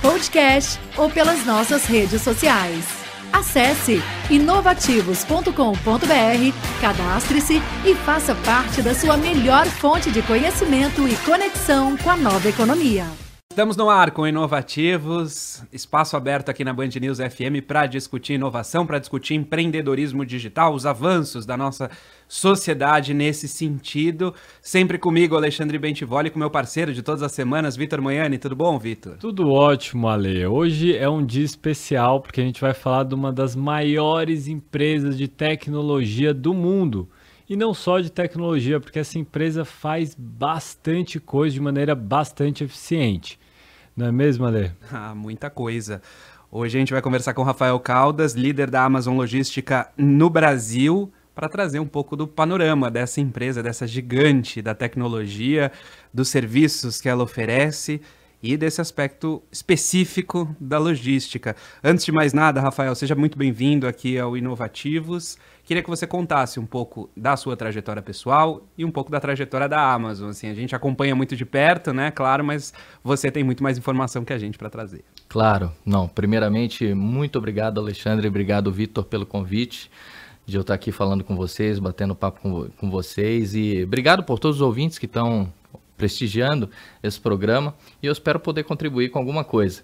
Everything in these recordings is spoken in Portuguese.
podcast ou pelas nossas redes sociais. Acesse inovativos.com.br, cadastre-se e faça parte da sua melhor fonte de conhecimento e conexão com a nova economia. Estamos no ar com Inovativos, espaço aberto aqui na Band News FM para discutir inovação, para discutir empreendedorismo digital, os avanços da nossa sociedade nesse sentido. Sempre comigo, Alexandre Bentivoli, com meu parceiro de todas as semanas, Vitor Manhani. Tudo bom, Vitor? Tudo ótimo, Ale. Hoje é um dia especial porque a gente vai falar de uma das maiores empresas de tecnologia do mundo. E não só de tecnologia, porque essa empresa faz bastante coisa de maneira bastante eficiente. Não é mesmo, Ale? Ah, muita coisa. Hoje a gente vai conversar com Rafael Caldas, líder da Amazon Logística no Brasil, para trazer um pouco do panorama dessa empresa, dessa gigante da tecnologia, dos serviços que ela oferece e desse aspecto específico da logística. Antes de mais nada, Rafael, seja muito bem-vindo aqui ao Inovativos. Queria que você contasse um pouco da sua trajetória pessoal e um pouco da trajetória da Amazon. Assim, a gente acompanha muito de perto, né? Claro, mas você tem muito mais informação que a gente para trazer. Claro, não. Primeiramente, muito obrigado, Alexandre, obrigado, Vitor, pelo convite de eu estar aqui falando com vocês, batendo papo com, com vocês e obrigado por todos os ouvintes que estão prestigiando esse programa e eu espero poder contribuir com alguma coisa.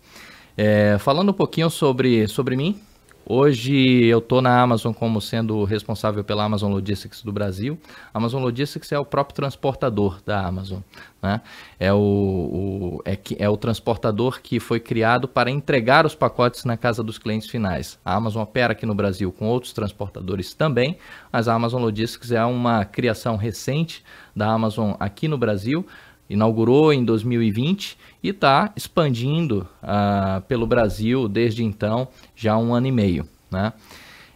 É, falando um pouquinho sobre, sobre mim, Hoje eu estou na Amazon como sendo responsável pela Amazon Logistics do Brasil. A Amazon Logistics é o próprio transportador da Amazon. Né? É, o, o, é, é o transportador que foi criado para entregar os pacotes na casa dos clientes finais. A Amazon opera aqui no Brasil com outros transportadores também, mas a Amazon Logistics é uma criação recente da Amazon aqui no Brasil inaugurou em 2020 e está expandindo uh, pelo Brasil desde então, já um ano e meio. Né?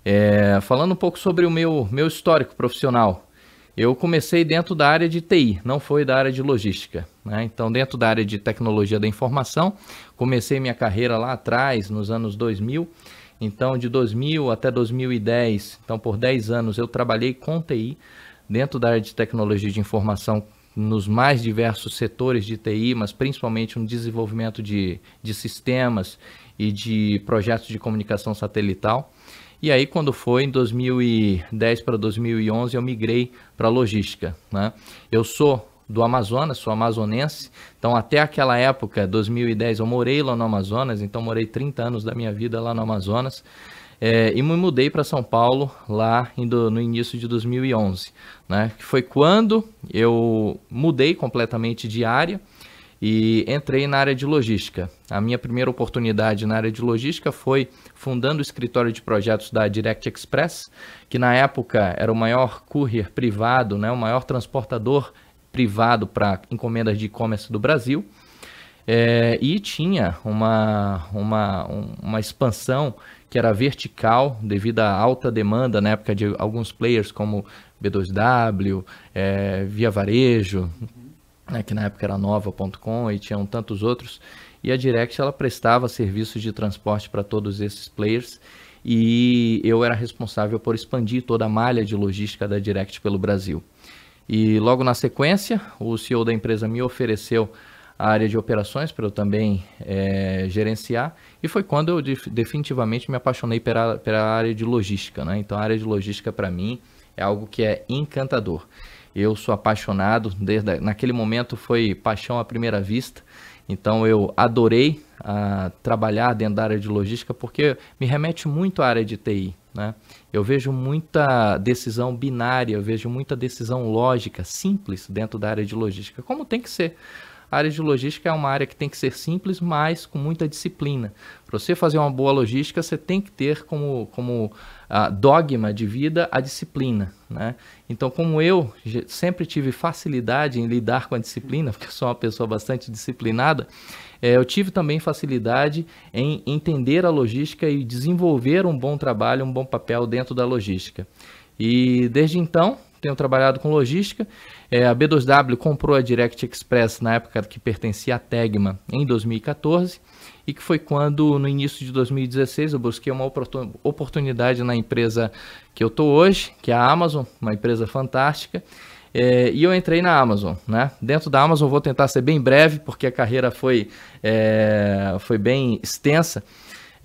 É, falando um pouco sobre o meu, meu histórico profissional, eu comecei dentro da área de TI, não foi da área de logística. Né? Então, dentro da área de tecnologia da informação, comecei minha carreira lá atrás, nos anos 2000. Então, de 2000 até 2010, então por 10 anos eu trabalhei com TI, dentro da área de tecnologia de informação nos mais diversos setores de TI, mas principalmente no desenvolvimento de, de sistemas e de projetos de comunicação satelital. E aí, quando foi em 2010 para 2011, eu migrei para logística. Né? Eu sou do Amazonas, sou amazonense, então até aquela época, 2010, eu morei lá no Amazonas, então morei 30 anos da minha vida lá no Amazonas. É, e me mudei para São Paulo lá no início de 2011, né? Que foi quando eu mudei completamente de área e entrei na área de logística. A minha primeira oportunidade na área de logística foi fundando o escritório de projetos da Direct Express, que na época era o maior courier privado, né? O maior transportador privado para encomendas de e-commerce do Brasil. É, e tinha uma, uma, uma expansão que era vertical devido à alta demanda na época de alguns players como B2W, é, Via Varejo, né, que na época era Nova.com e tinham tantos outros. E a Direct ela prestava serviços de transporte para todos esses players e eu era responsável por expandir toda a malha de logística da Direct pelo Brasil. E logo na sequência, o CEO da empresa me ofereceu a área de operações para eu também é, gerenciar. E foi quando eu definitivamente me apaixonei pela, pela área de logística. Né? Então, a área de logística para mim é algo que é encantador. Eu sou apaixonado, desde naquele momento foi paixão à primeira vista. Então eu adorei uh, trabalhar dentro da área de logística porque me remete muito à área de TI. Né? Eu vejo muita decisão binária, eu vejo muita decisão lógica, simples dentro da área de logística, como tem que ser. A área de logística é uma área que tem que ser simples, mas com muita disciplina. Para você fazer uma boa logística, você tem que ter como, como uh, dogma de vida a disciplina. Né? Então, como eu sempre tive facilidade em lidar com a disciplina, porque sou uma pessoa bastante disciplinada, é, eu tive também facilidade em entender a logística e desenvolver um bom trabalho, um bom papel dentro da logística. E desde então, tenho trabalhado com logística. É, a B2W comprou a Direct Express na época que pertencia à Tegma em 2014 e que foi quando, no início de 2016, eu busquei uma oportunidade na empresa que eu estou hoje, que é a Amazon, uma empresa fantástica. É, e eu entrei na Amazon, né? Dentro da Amazon vou tentar ser bem breve, porque a carreira foi, é, foi bem extensa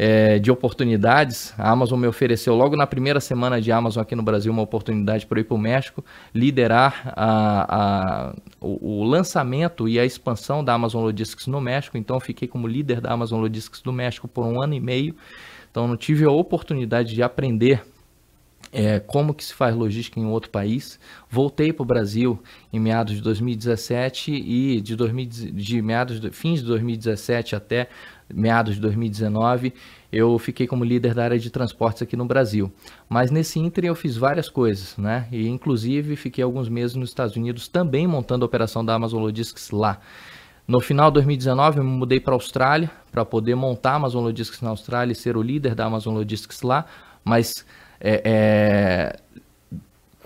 é, de oportunidades. A Amazon me ofereceu logo na primeira semana de Amazon aqui no Brasil uma oportunidade para ir para o México, liderar a, a, o, o, lançamento e a expansão da Amazon Logistics no México. Então fiquei como líder da Amazon Logistics do México por um ano e meio. Então não tive a oportunidade de aprender é, como que se faz logística em outro país. Voltei para o Brasil em meados de 2017 e de, 2000, de meados de, fins de 2017 até meados de 2019, eu fiquei como líder da área de transportes aqui no Brasil. Mas nesse ínterim eu fiz várias coisas, né? E inclusive fiquei alguns meses nos Estados Unidos também montando a operação da Amazon Logistics lá. No final de 2019 eu me mudei para a Austrália para poder montar a Amazon Logistics na Austrália e ser o líder da Amazon Logistics lá, mas é, é,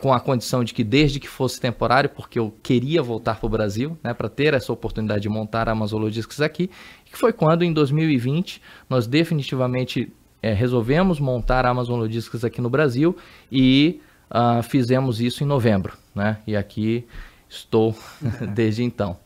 com a condição de que desde que fosse temporário, porque eu queria voltar para o Brasil, né, para ter essa oportunidade de montar a Amazon Logistics aqui, que foi quando em 2020 nós definitivamente é, resolvemos montar a Amazon Logistics aqui no Brasil e uh, fizemos isso em novembro, né? E aqui estou desde então.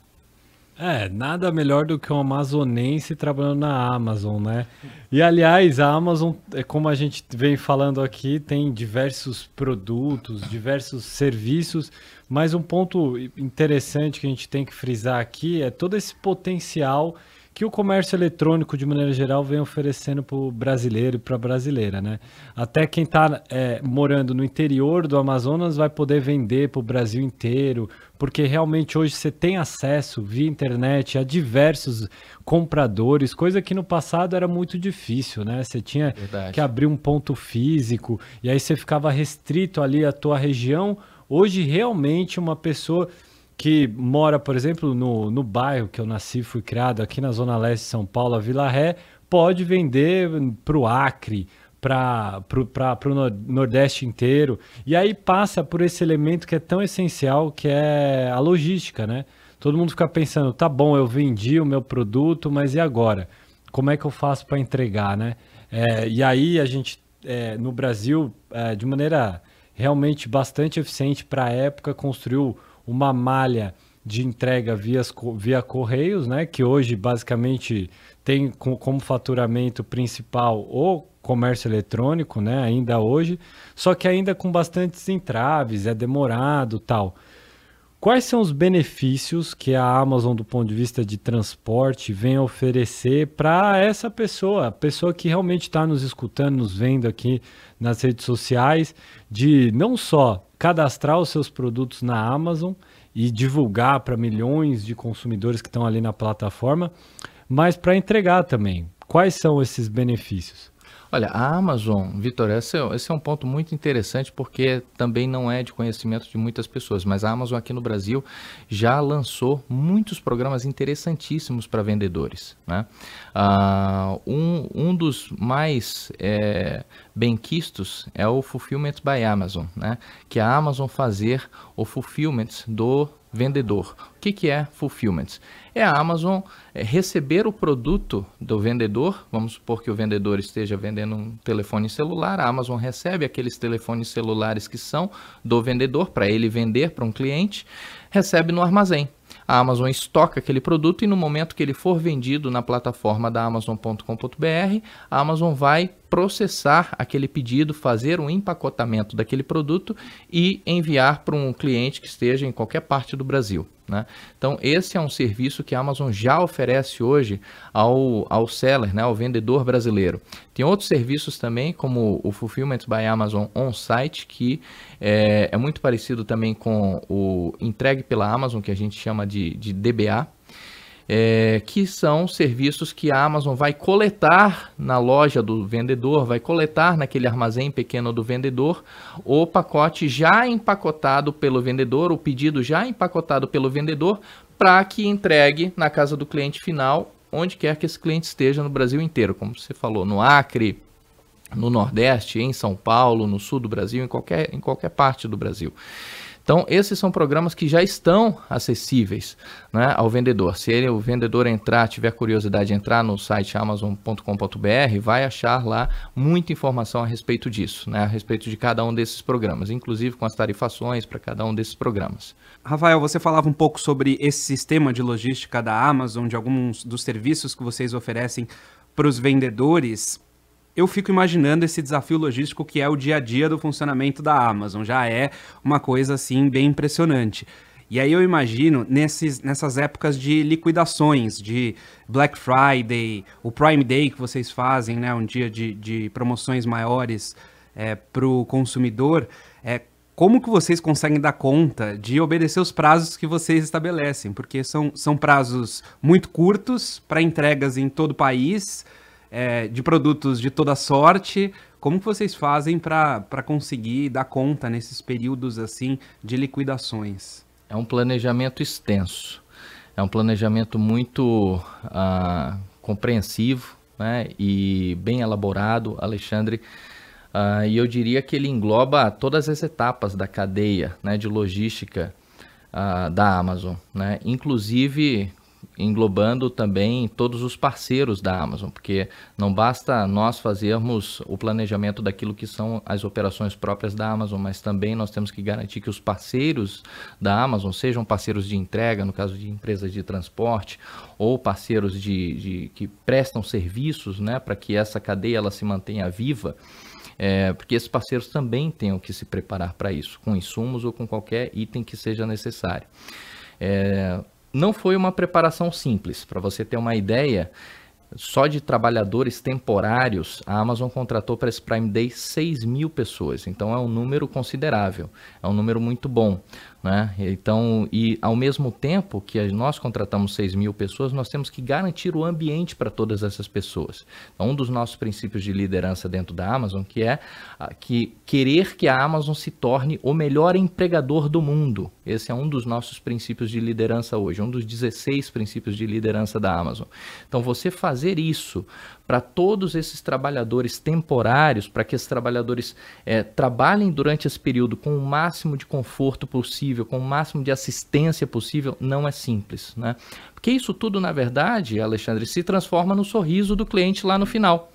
É, nada melhor do que um amazonense trabalhando na Amazon, né? E aliás, a Amazon, é como a gente vem falando aqui, tem diversos produtos, diversos serviços, mas um ponto interessante que a gente tem que frisar aqui é todo esse potencial que o comércio eletrônico, de maneira geral, vem oferecendo para o brasileiro e para a brasileira, né? Até quem está é, morando no interior do Amazonas vai poder vender para o Brasil inteiro, porque realmente hoje você tem acesso via internet a diversos compradores, coisa que no passado era muito difícil, né? Você tinha Verdade. que abrir um ponto físico e aí você ficava restrito ali à tua região. Hoje, realmente, uma pessoa que mora, por exemplo, no, no bairro que eu nasci, fui criado aqui na Zona Leste de São Paulo, a Vila Ré, pode vender para o Acre, para o Nordeste inteiro. E aí passa por esse elemento que é tão essencial, que é a logística, né? Todo mundo fica pensando, tá bom, eu vendi o meu produto, mas e agora? Como é que eu faço para entregar, né? É, e aí a gente, é, no Brasil, é, de maneira realmente bastante eficiente para a época, construiu uma malha de entrega via, via correios, né, que hoje basicamente tem como faturamento principal o comércio eletrônico, né, ainda hoje, só que ainda com bastantes entraves, é demorado, tal. Quais são os benefícios que a Amazon, do ponto de vista de transporte, vem oferecer para essa pessoa, a pessoa que realmente está nos escutando, nos vendo aqui nas redes sociais, de não só cadastrar os seus produtos na Amazon e divulgar para milhões de consumidores que estão ali na plataforma, mas para entregar também. Quais são esses benefícios? Olha, a Amazon, Vitor, esse, é, esse, é um ponto muito interessante porque também não é de conhecimento de muitas pessoas, mas a Amazon aqui no Brasil já lançou muitos programas interessantíssimos para vendedores. Né? Uh, um, um dos mais é, benquistos é o Fulfillment by Amazon, né? que é a Amazon fazer o fulfillment do vendedor. O que, que é fulfillment? É a Amazon é, receber o produto do vendedor, vamos supor que o vendedor esteja vendendo um telefone celular, a Amazon recebe aqueles telefones celulares que são do vendedor para ele vender para um cliente, recebe no armazém. A Amazon estoca aquele produto e no momento que ele for vendido na plataforma da Amazon.com.br, a Amazon vai processar aquele pedido, fazer um empacotamento daquele produto e enviar para um cliente que esteja em qualquer parte do Brasil. Né? Então, esse é um serviço que a Amazon já oferece hoje ao, ao seller, né, ao vendedor brasileiro. Tem outros serviços também, como o Fulfillment by Amazon On-Site, que é, é, muito parecido também com o entregue pela Amazon, que a gente chama de, de DBA. É, que são serviços que a Amazon vai coletar na loja do vendedor, vai coletar naquele armazém pequeno do vendedor o pacote já empacotado pelo vendedor, o pedido já empacotado pelo vendedor, para que entregue na casa do cliente final, onde quer que esse cliente esteja no Brasil inteiro, como você falou, no Acre, no Nordeste, em São Paulo, no Sul do Brasil, em qualquer, em qualquer parte do Brasil. Então, esses são programas que já estão acessíveis né, ao vendedor. Se ele, o vendedor entrar, tiver curiosidade de entrar no site amazon.com.br, vai achar lá muita informação a respeito disso, né, a respeito de cada um desses programas, inclusive com as tarifações para cada um desses programas. Rafael, você falava um pouco sobre esse sistema de logística da Amazon, de alguns dos serviços que vocês oferecem para os vendedores eu fico imaginando esse desafio logístico que é o dia a dia do funcionamento da Amazon. Já é uma coisa assim bem impressionante. E aí eu imagino nesses, nessas épocas de liquidações, de Black Friday, o Prime Day que vocês fazem, né, um dia de, de promoções maiores é, para o consumidor, é, como que vocês conseguem dar conta de obedecer os prazos que vocês estabelecem? Porque são, são prazos muito curtos para entregas em todo o país, é, de produtos de toda sorte. Como que vocês fazem para conseguir dar conta nesses períodos assim de liquidações? É um planejamento extenso, é um planejamento muito ah, compreensivo né, e bem elaborado, Alexandre. Uh, e eu diria que ele engloba todas as etapas da cadeia né, de logística uh, da Amazon, né? inclusive englobando também todos os parceiros da Amazon, porque não basta nós fazermos o planejamento daquilo que são as operações próprias da Amazon, mas também nós temos que garantir que os parceiros da Amazon sejam parceiros de entrega, no caso de empresas de transporte, ou parceiros de, de que prestam serviços, né, para que essa cadeia ela se mantenha viva. É, porque esses parceiros também têm que se preparar para isso, com insumos ou com qualquer item que seja necessário. É, não foi uma preparação simples. Para você ter uma ideia, só de trabalhadores temporários, a Amazon contratou para esse Prime Day 6 mil pessoas. Então é um número considerável, é um número muito bom. Né? Então, e ao mesmo tempo que nós contratamos 6 mil pessoas, nós temos que garantir o ambiente para todas essas pessoas. Então, um dos nossos princípios de liderança dentro da Amazon, que é que querer que a Amazon se torne o melhor empregador do mundo. Esse é um dos nossos princípios de liderança hoje, um dos 16 princípios de liderança da Amazon. Então, você fazer isso para todos esses trabalhadores temporários, para que esses trabalhadores é, trabalhem durante esse período com o máximo de conforto possível, com o máximo de assistência possível, não é simples. Né? Porque isso tudo, na verdade, Alexandre, se transforma no sorriso do cliente lá no final.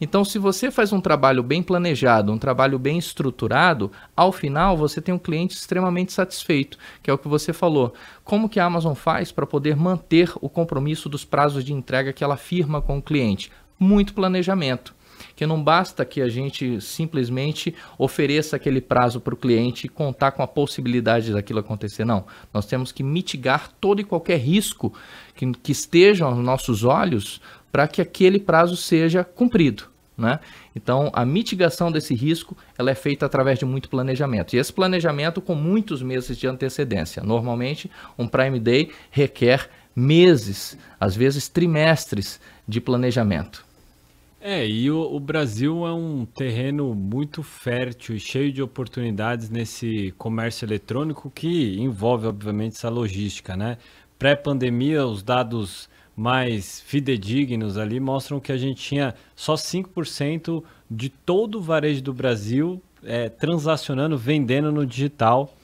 Então, se você faz um trabalho bem planejado, um trabalho bem estruturado, ao final você tem um cliente extremamente satisfeito, que é o que você falou. Como que a Amazon faz para poder manter o compromisso dos prazos de entrega que ela firma com o cliente? Muito planejamento. Que não basta que a gente simplesmente ofereça aquele prazo para o cliente e contar com a possibilidade daquilo acontecer. Não. Nós temos que mitigar todo e qualquer risco que, que esteja aos nossos olhos para que aquele prazo seja cumprido. Né? Então, a mitigação desse risco ela é feita através de muito planejamento. E esse planejamento com muitos meses de antecedência. Normalmente, um Prime Day requer meses, às vezes trimestres de planejamento. É, e o, o, Brasil é um terreno muito fértil e cheio de oportunidades nesse comércio eletrônico que envolve, obviamente, essa logística, né? Pré-pandemia, os dados mais fidedignos ali mostram que a gente tinha só 5% de todo o varejo do Brasil é, transacionando, vendendo no digital.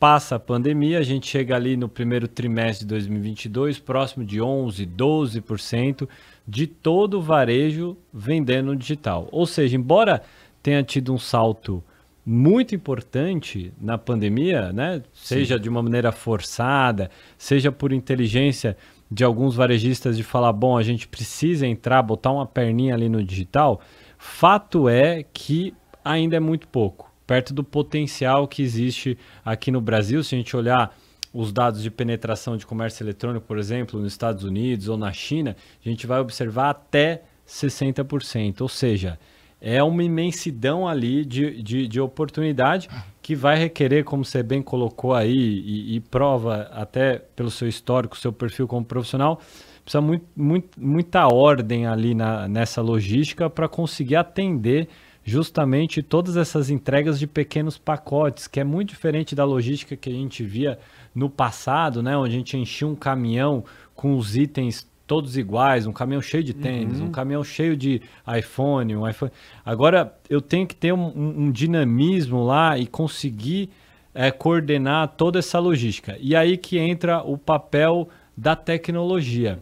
Passa a pandemia, a gente chega ali no primeiro trimestre de 2022, próximo de 11%, 12% de todo o varejo vendendo no digital. Ou seja, embora tenha tido um salto muito importante na pandemia, né? seja Sim. de uma maneira forçada, seja por inteligência de alguns varejistas de falar, bom, a gente precisa entrar, botar uma perninha ali no digital, fato é que ainda é muito pouco, perto do potencial que existe aqui no Brasil, se a gente olhar os dados de penetração de comércio eletrônico, por exemplo, nos Estados Unidos ou na China, a gente vai observar até 60%. Ou seja, é uma imensidão ali de, de, de oportunidade que vai requerer, como você bem colocou aí, e, e prova até pelo seu histórico, seu perfil como profissional, precisa muito, muito, muita ordem ali na, nessa logística para conseguir atender justamente todas essas entregas de pequenos pacotes, que é muito diferente da logística que a gente via no passado, né, onde a gente enchia um caminhão com os itens todos iguais, um caminhão cheio de tênis, uhum. um caminhão cheio de iPhone, um iPhone. Agora eu tenho que ter um, um, um dinamismo lá e conseguir é, coordenar toda essa logística. E aí que entra o papel da tecnologia.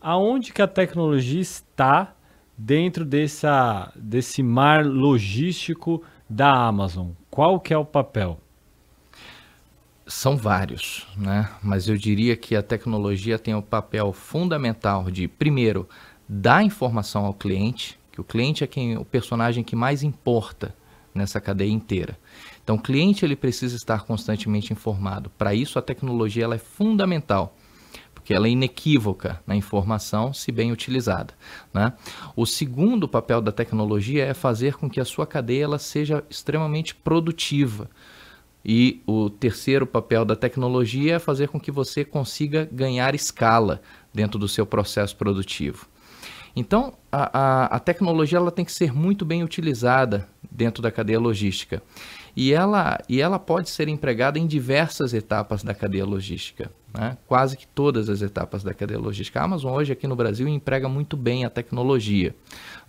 Aonde que a tecnologia está dentro dessa, desse mar logístico da Amazon? Qual que é o papel? São vários, né? Mas eu diria que a tecnologia tem o papel fundamental de, primeiro, dar informação ao cliente, que o cliente é quem o personagem que mais importa nessa cadeia inteira. Então, o cliente ele precisa estar constantemente informado. Para isso, a tecnologia ela é fundamental, porque ela é inequívoca na informação, se bem utilizada. Né? O segundo papel da tecnologia é fazer com que a sua cadeia ela seja extremamente produtiva. E o terceiro papel da tecnologia é fazer com que você consiga ganhar escala dentro do seu processo produtivo. Então, a, a, a, tecnologia ela tem que ser muito bem utilizada dentro da cadeia logística. E ela, e ela pode ser empregada em diversas etapas da cadeia logística né? quase que todas as etapas da cadeia logística. A Amazon hoje aqui no Brasil emprega muito bem a tecnologia.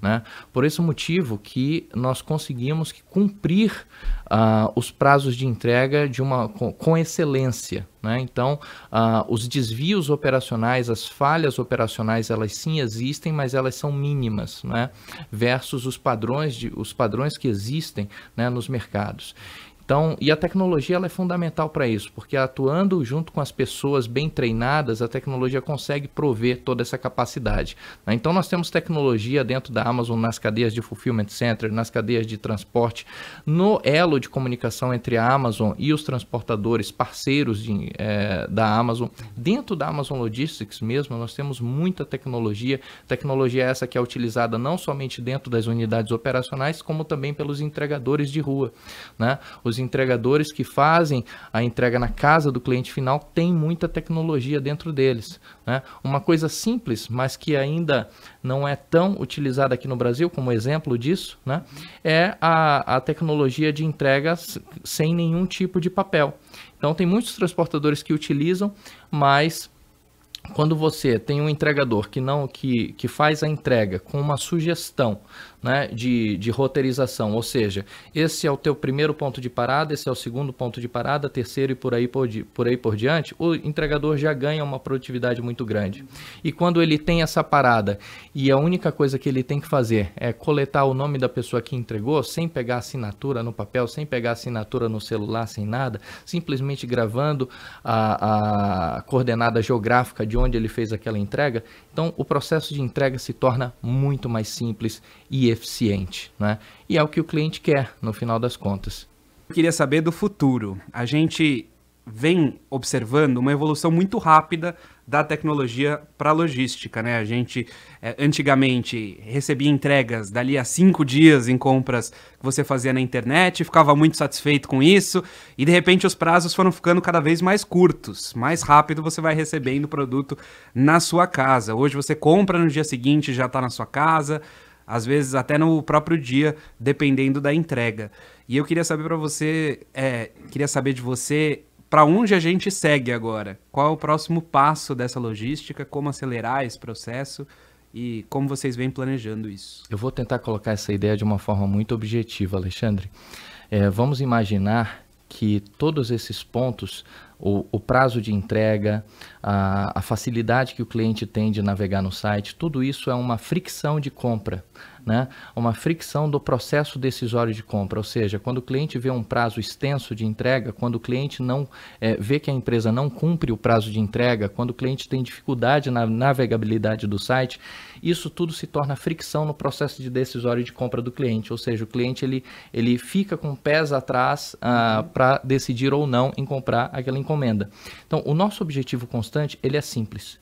Né? Por esse motivo que nós conseguimos cumprir uh, os prazos de entrega de uma, com, com excelência. Né? Então, uh, os desvios operacionais, as falhas operacionais, elas sim existem, mas elas são mínimas, né? versus os padrões, de, os padrões que existem né, nos mercados. Então, e a tecnologia ela é fundamental para isso, porque atuando junto com as pessoas bem treinadas, a tecnologia consegue prover toda essa capacidade. Né? Então, nós temos tecnologia dentro da Amazon nas cadeias de fulfillment center, nas cadeias de transporte, no elo de comunicação entre a Amazon e os transportadores parceiros de, é, da Amazon. Dentro da Amazon Logistics mesmo, nós temos muita tecnologia, tecnologia essa que é utilizada não somente dentro das unidades operacionais, como também pelos entregadores de rua. Né? Os os entregadores que fazem a entrega na casa do cliente final têm muita tecnologia dentro deles. Né? Uma coisa simples, mas que ainda não é tão utilizada aqui no Brasil, como exemplo disso, né? é a, a tecnologia de entregas sem nenhum tipo de papel. Então, tem muitos transportadores que utilizam, mas quando você tem um entregador que não que, que faz a entrega com uma sugestão né, de, de roteirização, ou seja, esse é o teu primeiro ponto de parada, esse é o segundo ponto de parada, terceiro e por aí por, di, por aí por diante, o entregador já ganha uma produtividade muito grande. E quando ele tem essa parada e a única coisa que ele tem que fazer é coletar o nome da pessoa que entregou, sem pegar assinatura no papel, sem pegar assinatura no celular, sem nada, simplesmente gravando a, a coordenada geográfica de onde ele fez aquela entrega, então o processo de entrega se torna muito mais simples e eficiente, né? E é o que o cliente quer no final das contas. Eu queria saber do futuro. A gente vem observando uma evolução muito rápida da tecnologia para logística, né? A gente é, antigamente recebia entregas dali a cinco dias em compras que você fazia na internet, ficava muito satisfeito com isso, e de repente os prazos foram ficando cada vez mais curtos, mais rápido você vai recebendo o produto na sua casa. Hoje você compra no dia seguinte já está na sua casa às vezes até no próprio dia, dependendo da entrega. E eu queria saber para você, é, queria saber de você para onde a gente segue agora? Qual é o próximo passo dessa logística? Como acelerar esse processo? E como vocês vêm planejando isso? Eu vou tentar colocar essa ideia de uma forma muito objetiva, Alexandre. É, vamos imaginar que todos esses pontos o, o prazo de entrega, a, a facilidade que o cliente tem de navegar no site, tudo isso é uma fricção de compra né, uma fricção do processo decisório de compra, ou seja, quando o cliente vê um prazo extenso de entrega, quando o cliente não é, vê que a empresa não cumpre o prazo de entrega, quando o cliente tem dificuldade na navegabilidade do site, isso tudo se torna fricção no processo de decisório de compra do cliente, ou seja, o cliente ele, ele fica com pés atrás ah, uhum. para decidir ou não em comprar aquela encomenda. Então, o nosso objetivo constante ele é simples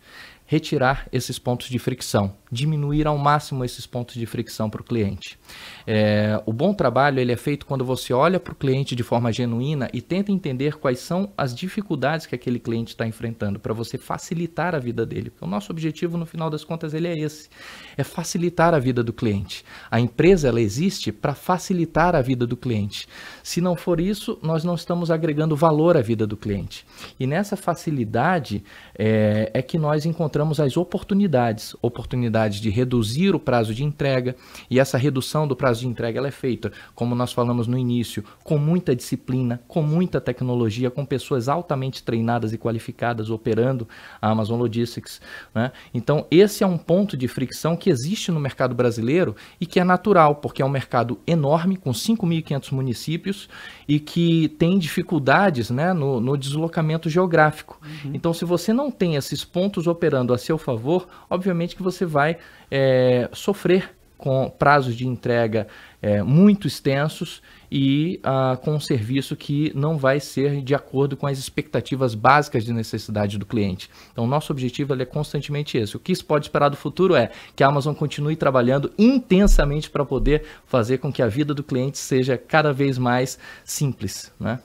retirar esses pontos de fricção, diminuir ao máximo esses pontos de fricção para o cliente. É, o bom trabalho ele é feito quando você olha para o cliente de forma genuína e tenta entender quais são as dificuldades que aquele cliente está enfrentando para você facilitar a vida dele. o nosso objetivo no final das contas ele é esse, é facilitar a vida do cliente. A empresa ela existe para facilitar a vida do cliente. Se não for isso, nós não estamos agregando valor à vida do cliente. E nessa facilidade é, é que nós encontramos as oportunidades, oportunidades de reduzir o prazo de entrega e essa redução do prazo de entrega ela é feita, como nós falamos no início, com muita disciplina, com muita tecnologia, com pessoas altamente treinadas e qualificadas operando a Amazon Logistics. Né? Então esse é um ponto de fricção que existe no mercado brasileiro e que é natural, porque é um mercado enorme, com 5.500 municípios e que tem dificuldades né, no, no deslocamento geográfico. Uhum. Então, se você não tem esses pontos operando a seu favor, obviamente que você vai é, sofrer com prazos de entrega é, muito extensos e ah, com um serviço que não vai ser de acordo com as expectativas básicas de necessidade do cliente. Então, nosso objetivo é constantemente esse. O que se pode esperar do futuro é que a Amazon continue trabalhando intensamente para poder fazer com que a vida do cliente seja cada vez mais simples. Né?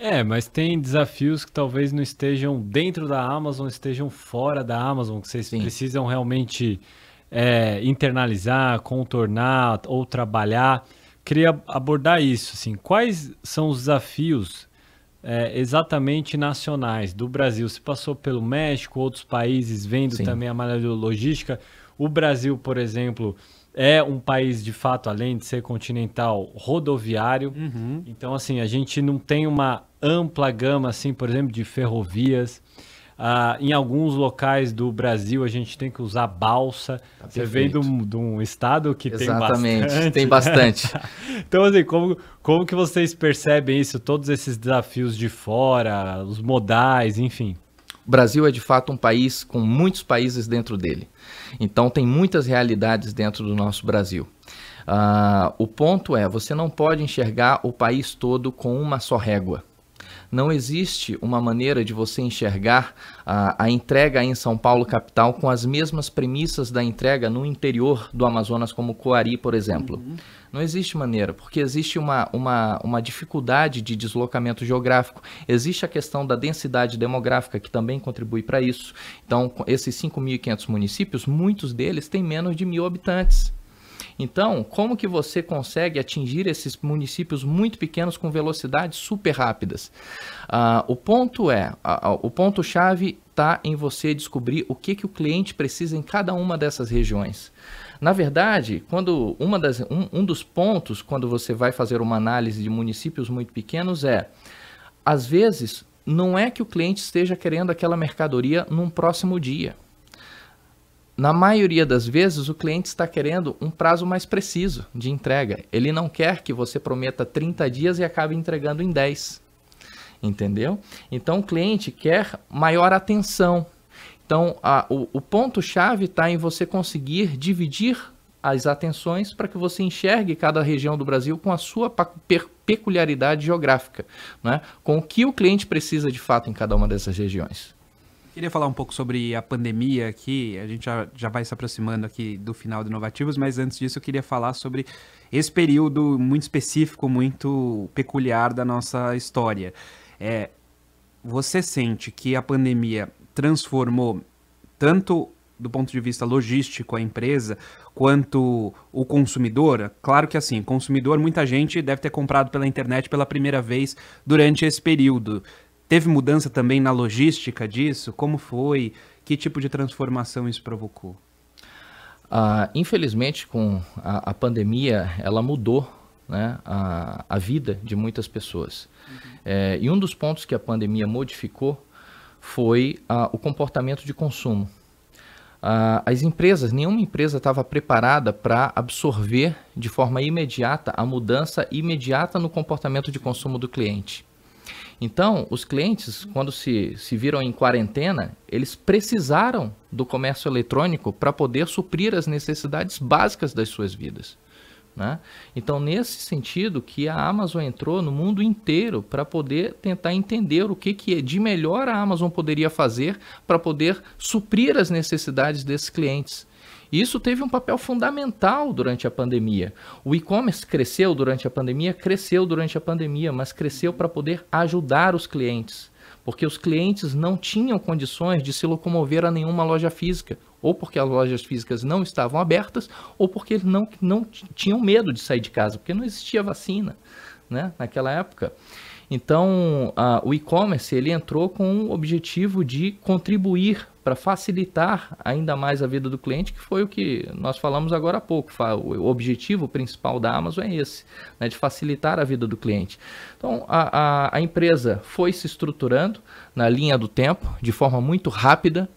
É, mas tem desafios que talvez não estejam dentro da Amazon, estejam fora da Amazon, que vocês Sim. precisam realmente é, internalizar, contornar ou trabalhar. Queria abordar isso, assim, quais são os desafios é, exatamente nacionais do Brasil? Se passou pelo México, outros países vendo Sim. também a malha logística. O Brasil, por exemplo, é um país de fato, além de ser continental, rodoviário. Uhum. Então, assim, a gente não tem uma ampla gama, assim, por exemplo, de ferrovias. Ah, em alguns locais do Brasil a gente tem que usar balsa. Tá Você vem de um, de um, estado que Exatamente, tem bastante. tem bastante. então, assim, como, como que vocês percebem isso, todos esses desafios de fora, os modais, enfim? O Brasil é de fato um país com muitos países dentro dele. Então tem muitas realidades dentro do nosso Brasil. Uh, o ponto é, você não pode enxergar o país todo com uma só régua. Não existe uma maneira de você enxergar a, a entrega em São Paulo capital com as mesmas premissas da entrega no interior do Amazonas, como Coari, por exemplo. Uhum. Não existe maneira, porque existe uma, uma, uma dificuldade de deslocamento geográfico, existe a questão da densidade demográfica, que também contribui para isso. Então, esses 5.500 municípios, muitos deles têm menos de mil habitantes. Então, como que você consegue atingir esses municípios muito pequenos com velocidades super rápidas? Uh, o ponto é, uh, o ponto chave está em você descobrir o que, que o cliente precisa em cada uma dessas regiões. Na verdade, quando uma das, um, um dos pontos quando você vai fazer uma análise de municípios muito pequenos é, às vezes, não é que o cliente esteja querendo aquela mercadoria num próximo dia. Na maioria das vezes, o cliente está querendo um prazo mais preciso de entrega. Ele não quer que você prometa 30 dias e acabe entregando em 10. Entendeu? Então, o cliente quer maior atenção. Então, a, o, o ponto-chave está em você conseguir dividir as atenções para que você enxergue cada região do Brasil com a sua peculiaridade geográfica, né? com o que o cliente precisa de fato em cada uma dessas regiões. Queria falar um pouco sobre a pandemia aqui, a gente já, já vai se aproximando aqui do final do Inovativos, mas antes disso eu queria falar sobre esse período muito específico, muito peculiar da nossa história. É, você sente que a pandemia transformou tanto do ponto de vista logístico a empresa, quanto o consumidor, claro que assim, consumidor, muita gente deve ter comprado pela internet pela primeira vez durante esse período. Teve mudança também na logística disso? Como foi? Que tipo de transformação isso provocou? Ah, infelizmente, com a, a, pandemia, ela mudou né, a, a vida de muitas pessoas. Uhum. É, e um dos pontos que a pandemia modificou foi ah, o comportamento de consumo. Ah, as empresas, nenhuma empresa estava preparada para absorver de forma imediata a mudança imediata no comportamento de consumo do cliente. Então, os clientes, quando se, se viram em quarentena, eles precisaram do comércio eletrônico para poder suprir as necessidades básicas das suas vidas. Né? Então, nesse sentido, que a Amazon entrou no mundo inteiro para poder tentar entender o que, que de melhor a Amazon poderia fazer para poder suprir as necessidades desses clientes. Isso teve um papel fundamental durante a pandemia. O e-commerce cresceu durante a pandemia, cresceu durante a pandemia, mas cresceu para poder ajudar os clientes porque os clientes não tinham condições de se locomover a nenhuma loja física, ou porque as lojas físicas não estavam abertas, ou porque eles não, não tinham medo de sair de casa, porque não existia vacina né, naquela época. Então, a, o e-commerce ele entrou com o objetivo de contribuir para facilitar ainda mais a vida do cliente, que foi o que nós falamos agora há pouco. O objetivo principal da Amazon é esse, né, de facilitar a vida do cliente. Então, a, a, a empresa foi se estruturando na linha do tempo, de forma muito rápida,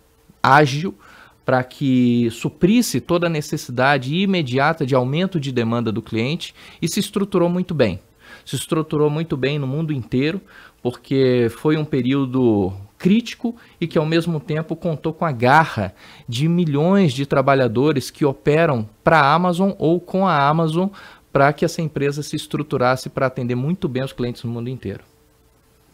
ágil, para que suprisse toda a necessidade imediata de aumento de demanda do cliente e se estruturou muito bem se estruturou muito bem no mundo inteiro, porque foi um período crítico e que ao mesmo tempo contou com a garra de milhões de trabalhadores que operam para a Amazon ou com a Amazon para que essa empresa se estruturasse para atender muito bem os clientes no mundo inteiro.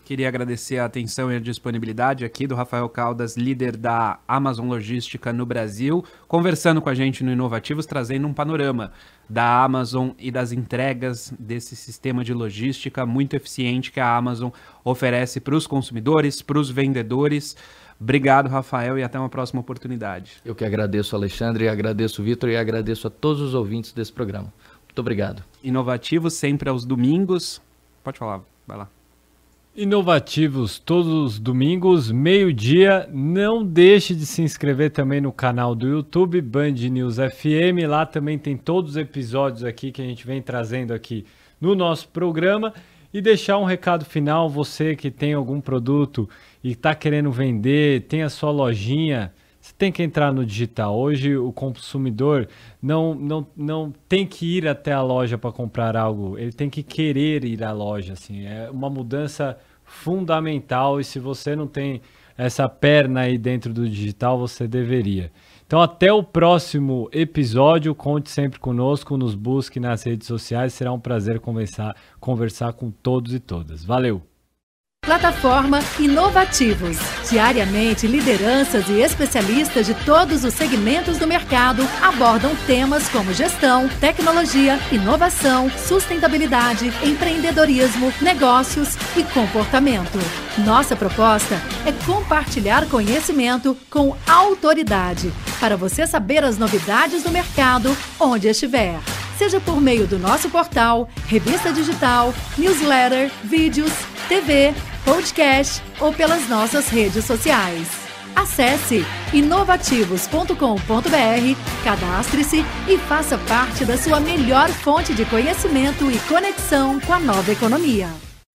Queria agradecer a atenção e a disponibilidade aqui do Rafael Caldas, líder da Amazon Logística no Brasil, conversando com a gente no Inovativos, trazendo um panorama da Amazon e das entregas desse sistema de logística muito eficiente que a Amazon oferece para os consumidores, para os vendedores. Obrigado, Rafael, e até uma próxima oportunidade. Eu que agradeço, Alexandre, agradeço, Vitor, e agradeço a todos os ouvintes desse programa. Muito obrigado. Inovativos sempre aos domingos. Pode falar, vai lá. Inovativos todos os domingos, meio-dia. Não deixe de se inscrever também no canal do YouTube Band News FM. Lá também tem todos os episódios aqui que a gente vem trazendo aqui no nosso programa. E deixar um recado final, você que tem algum produto e está querendo vender, tem a sua lojinha, você tem que entrar no digital. Hoje o consumidor não, não, não tem que ir até a loja para comprar algo, ele tem que querer ir à loja. Assim. É uma mudança fundamental e se você não tem essa perna aí dentro do digital, você deveria. Então, até o próximo episódio. Conte sempre conosco, nos busque nas redes sociais. Será um prazer conversar, conversar com todos e todas. Valeu! Plataforma Inovativos. Diariamente, lideranças e especialistas de todos os segmentos do mercado abordam temas como gestão, tecnologia, inovação, sustentabilidade, empreendedorismo, negócios e comportamento. Nossa proposta é compartilhar conhecimento com autoridade para você saber as novidades do mercado onde estiver seja por meio do nosso portal, revista digital, newsletter, vídeos, TV, podcast ou pelas nossas redes sociais. Acesse inovativos.com.br, cadastre-se e faça parte da sua melhor fonte de conhecimento e conexão com a nova economia.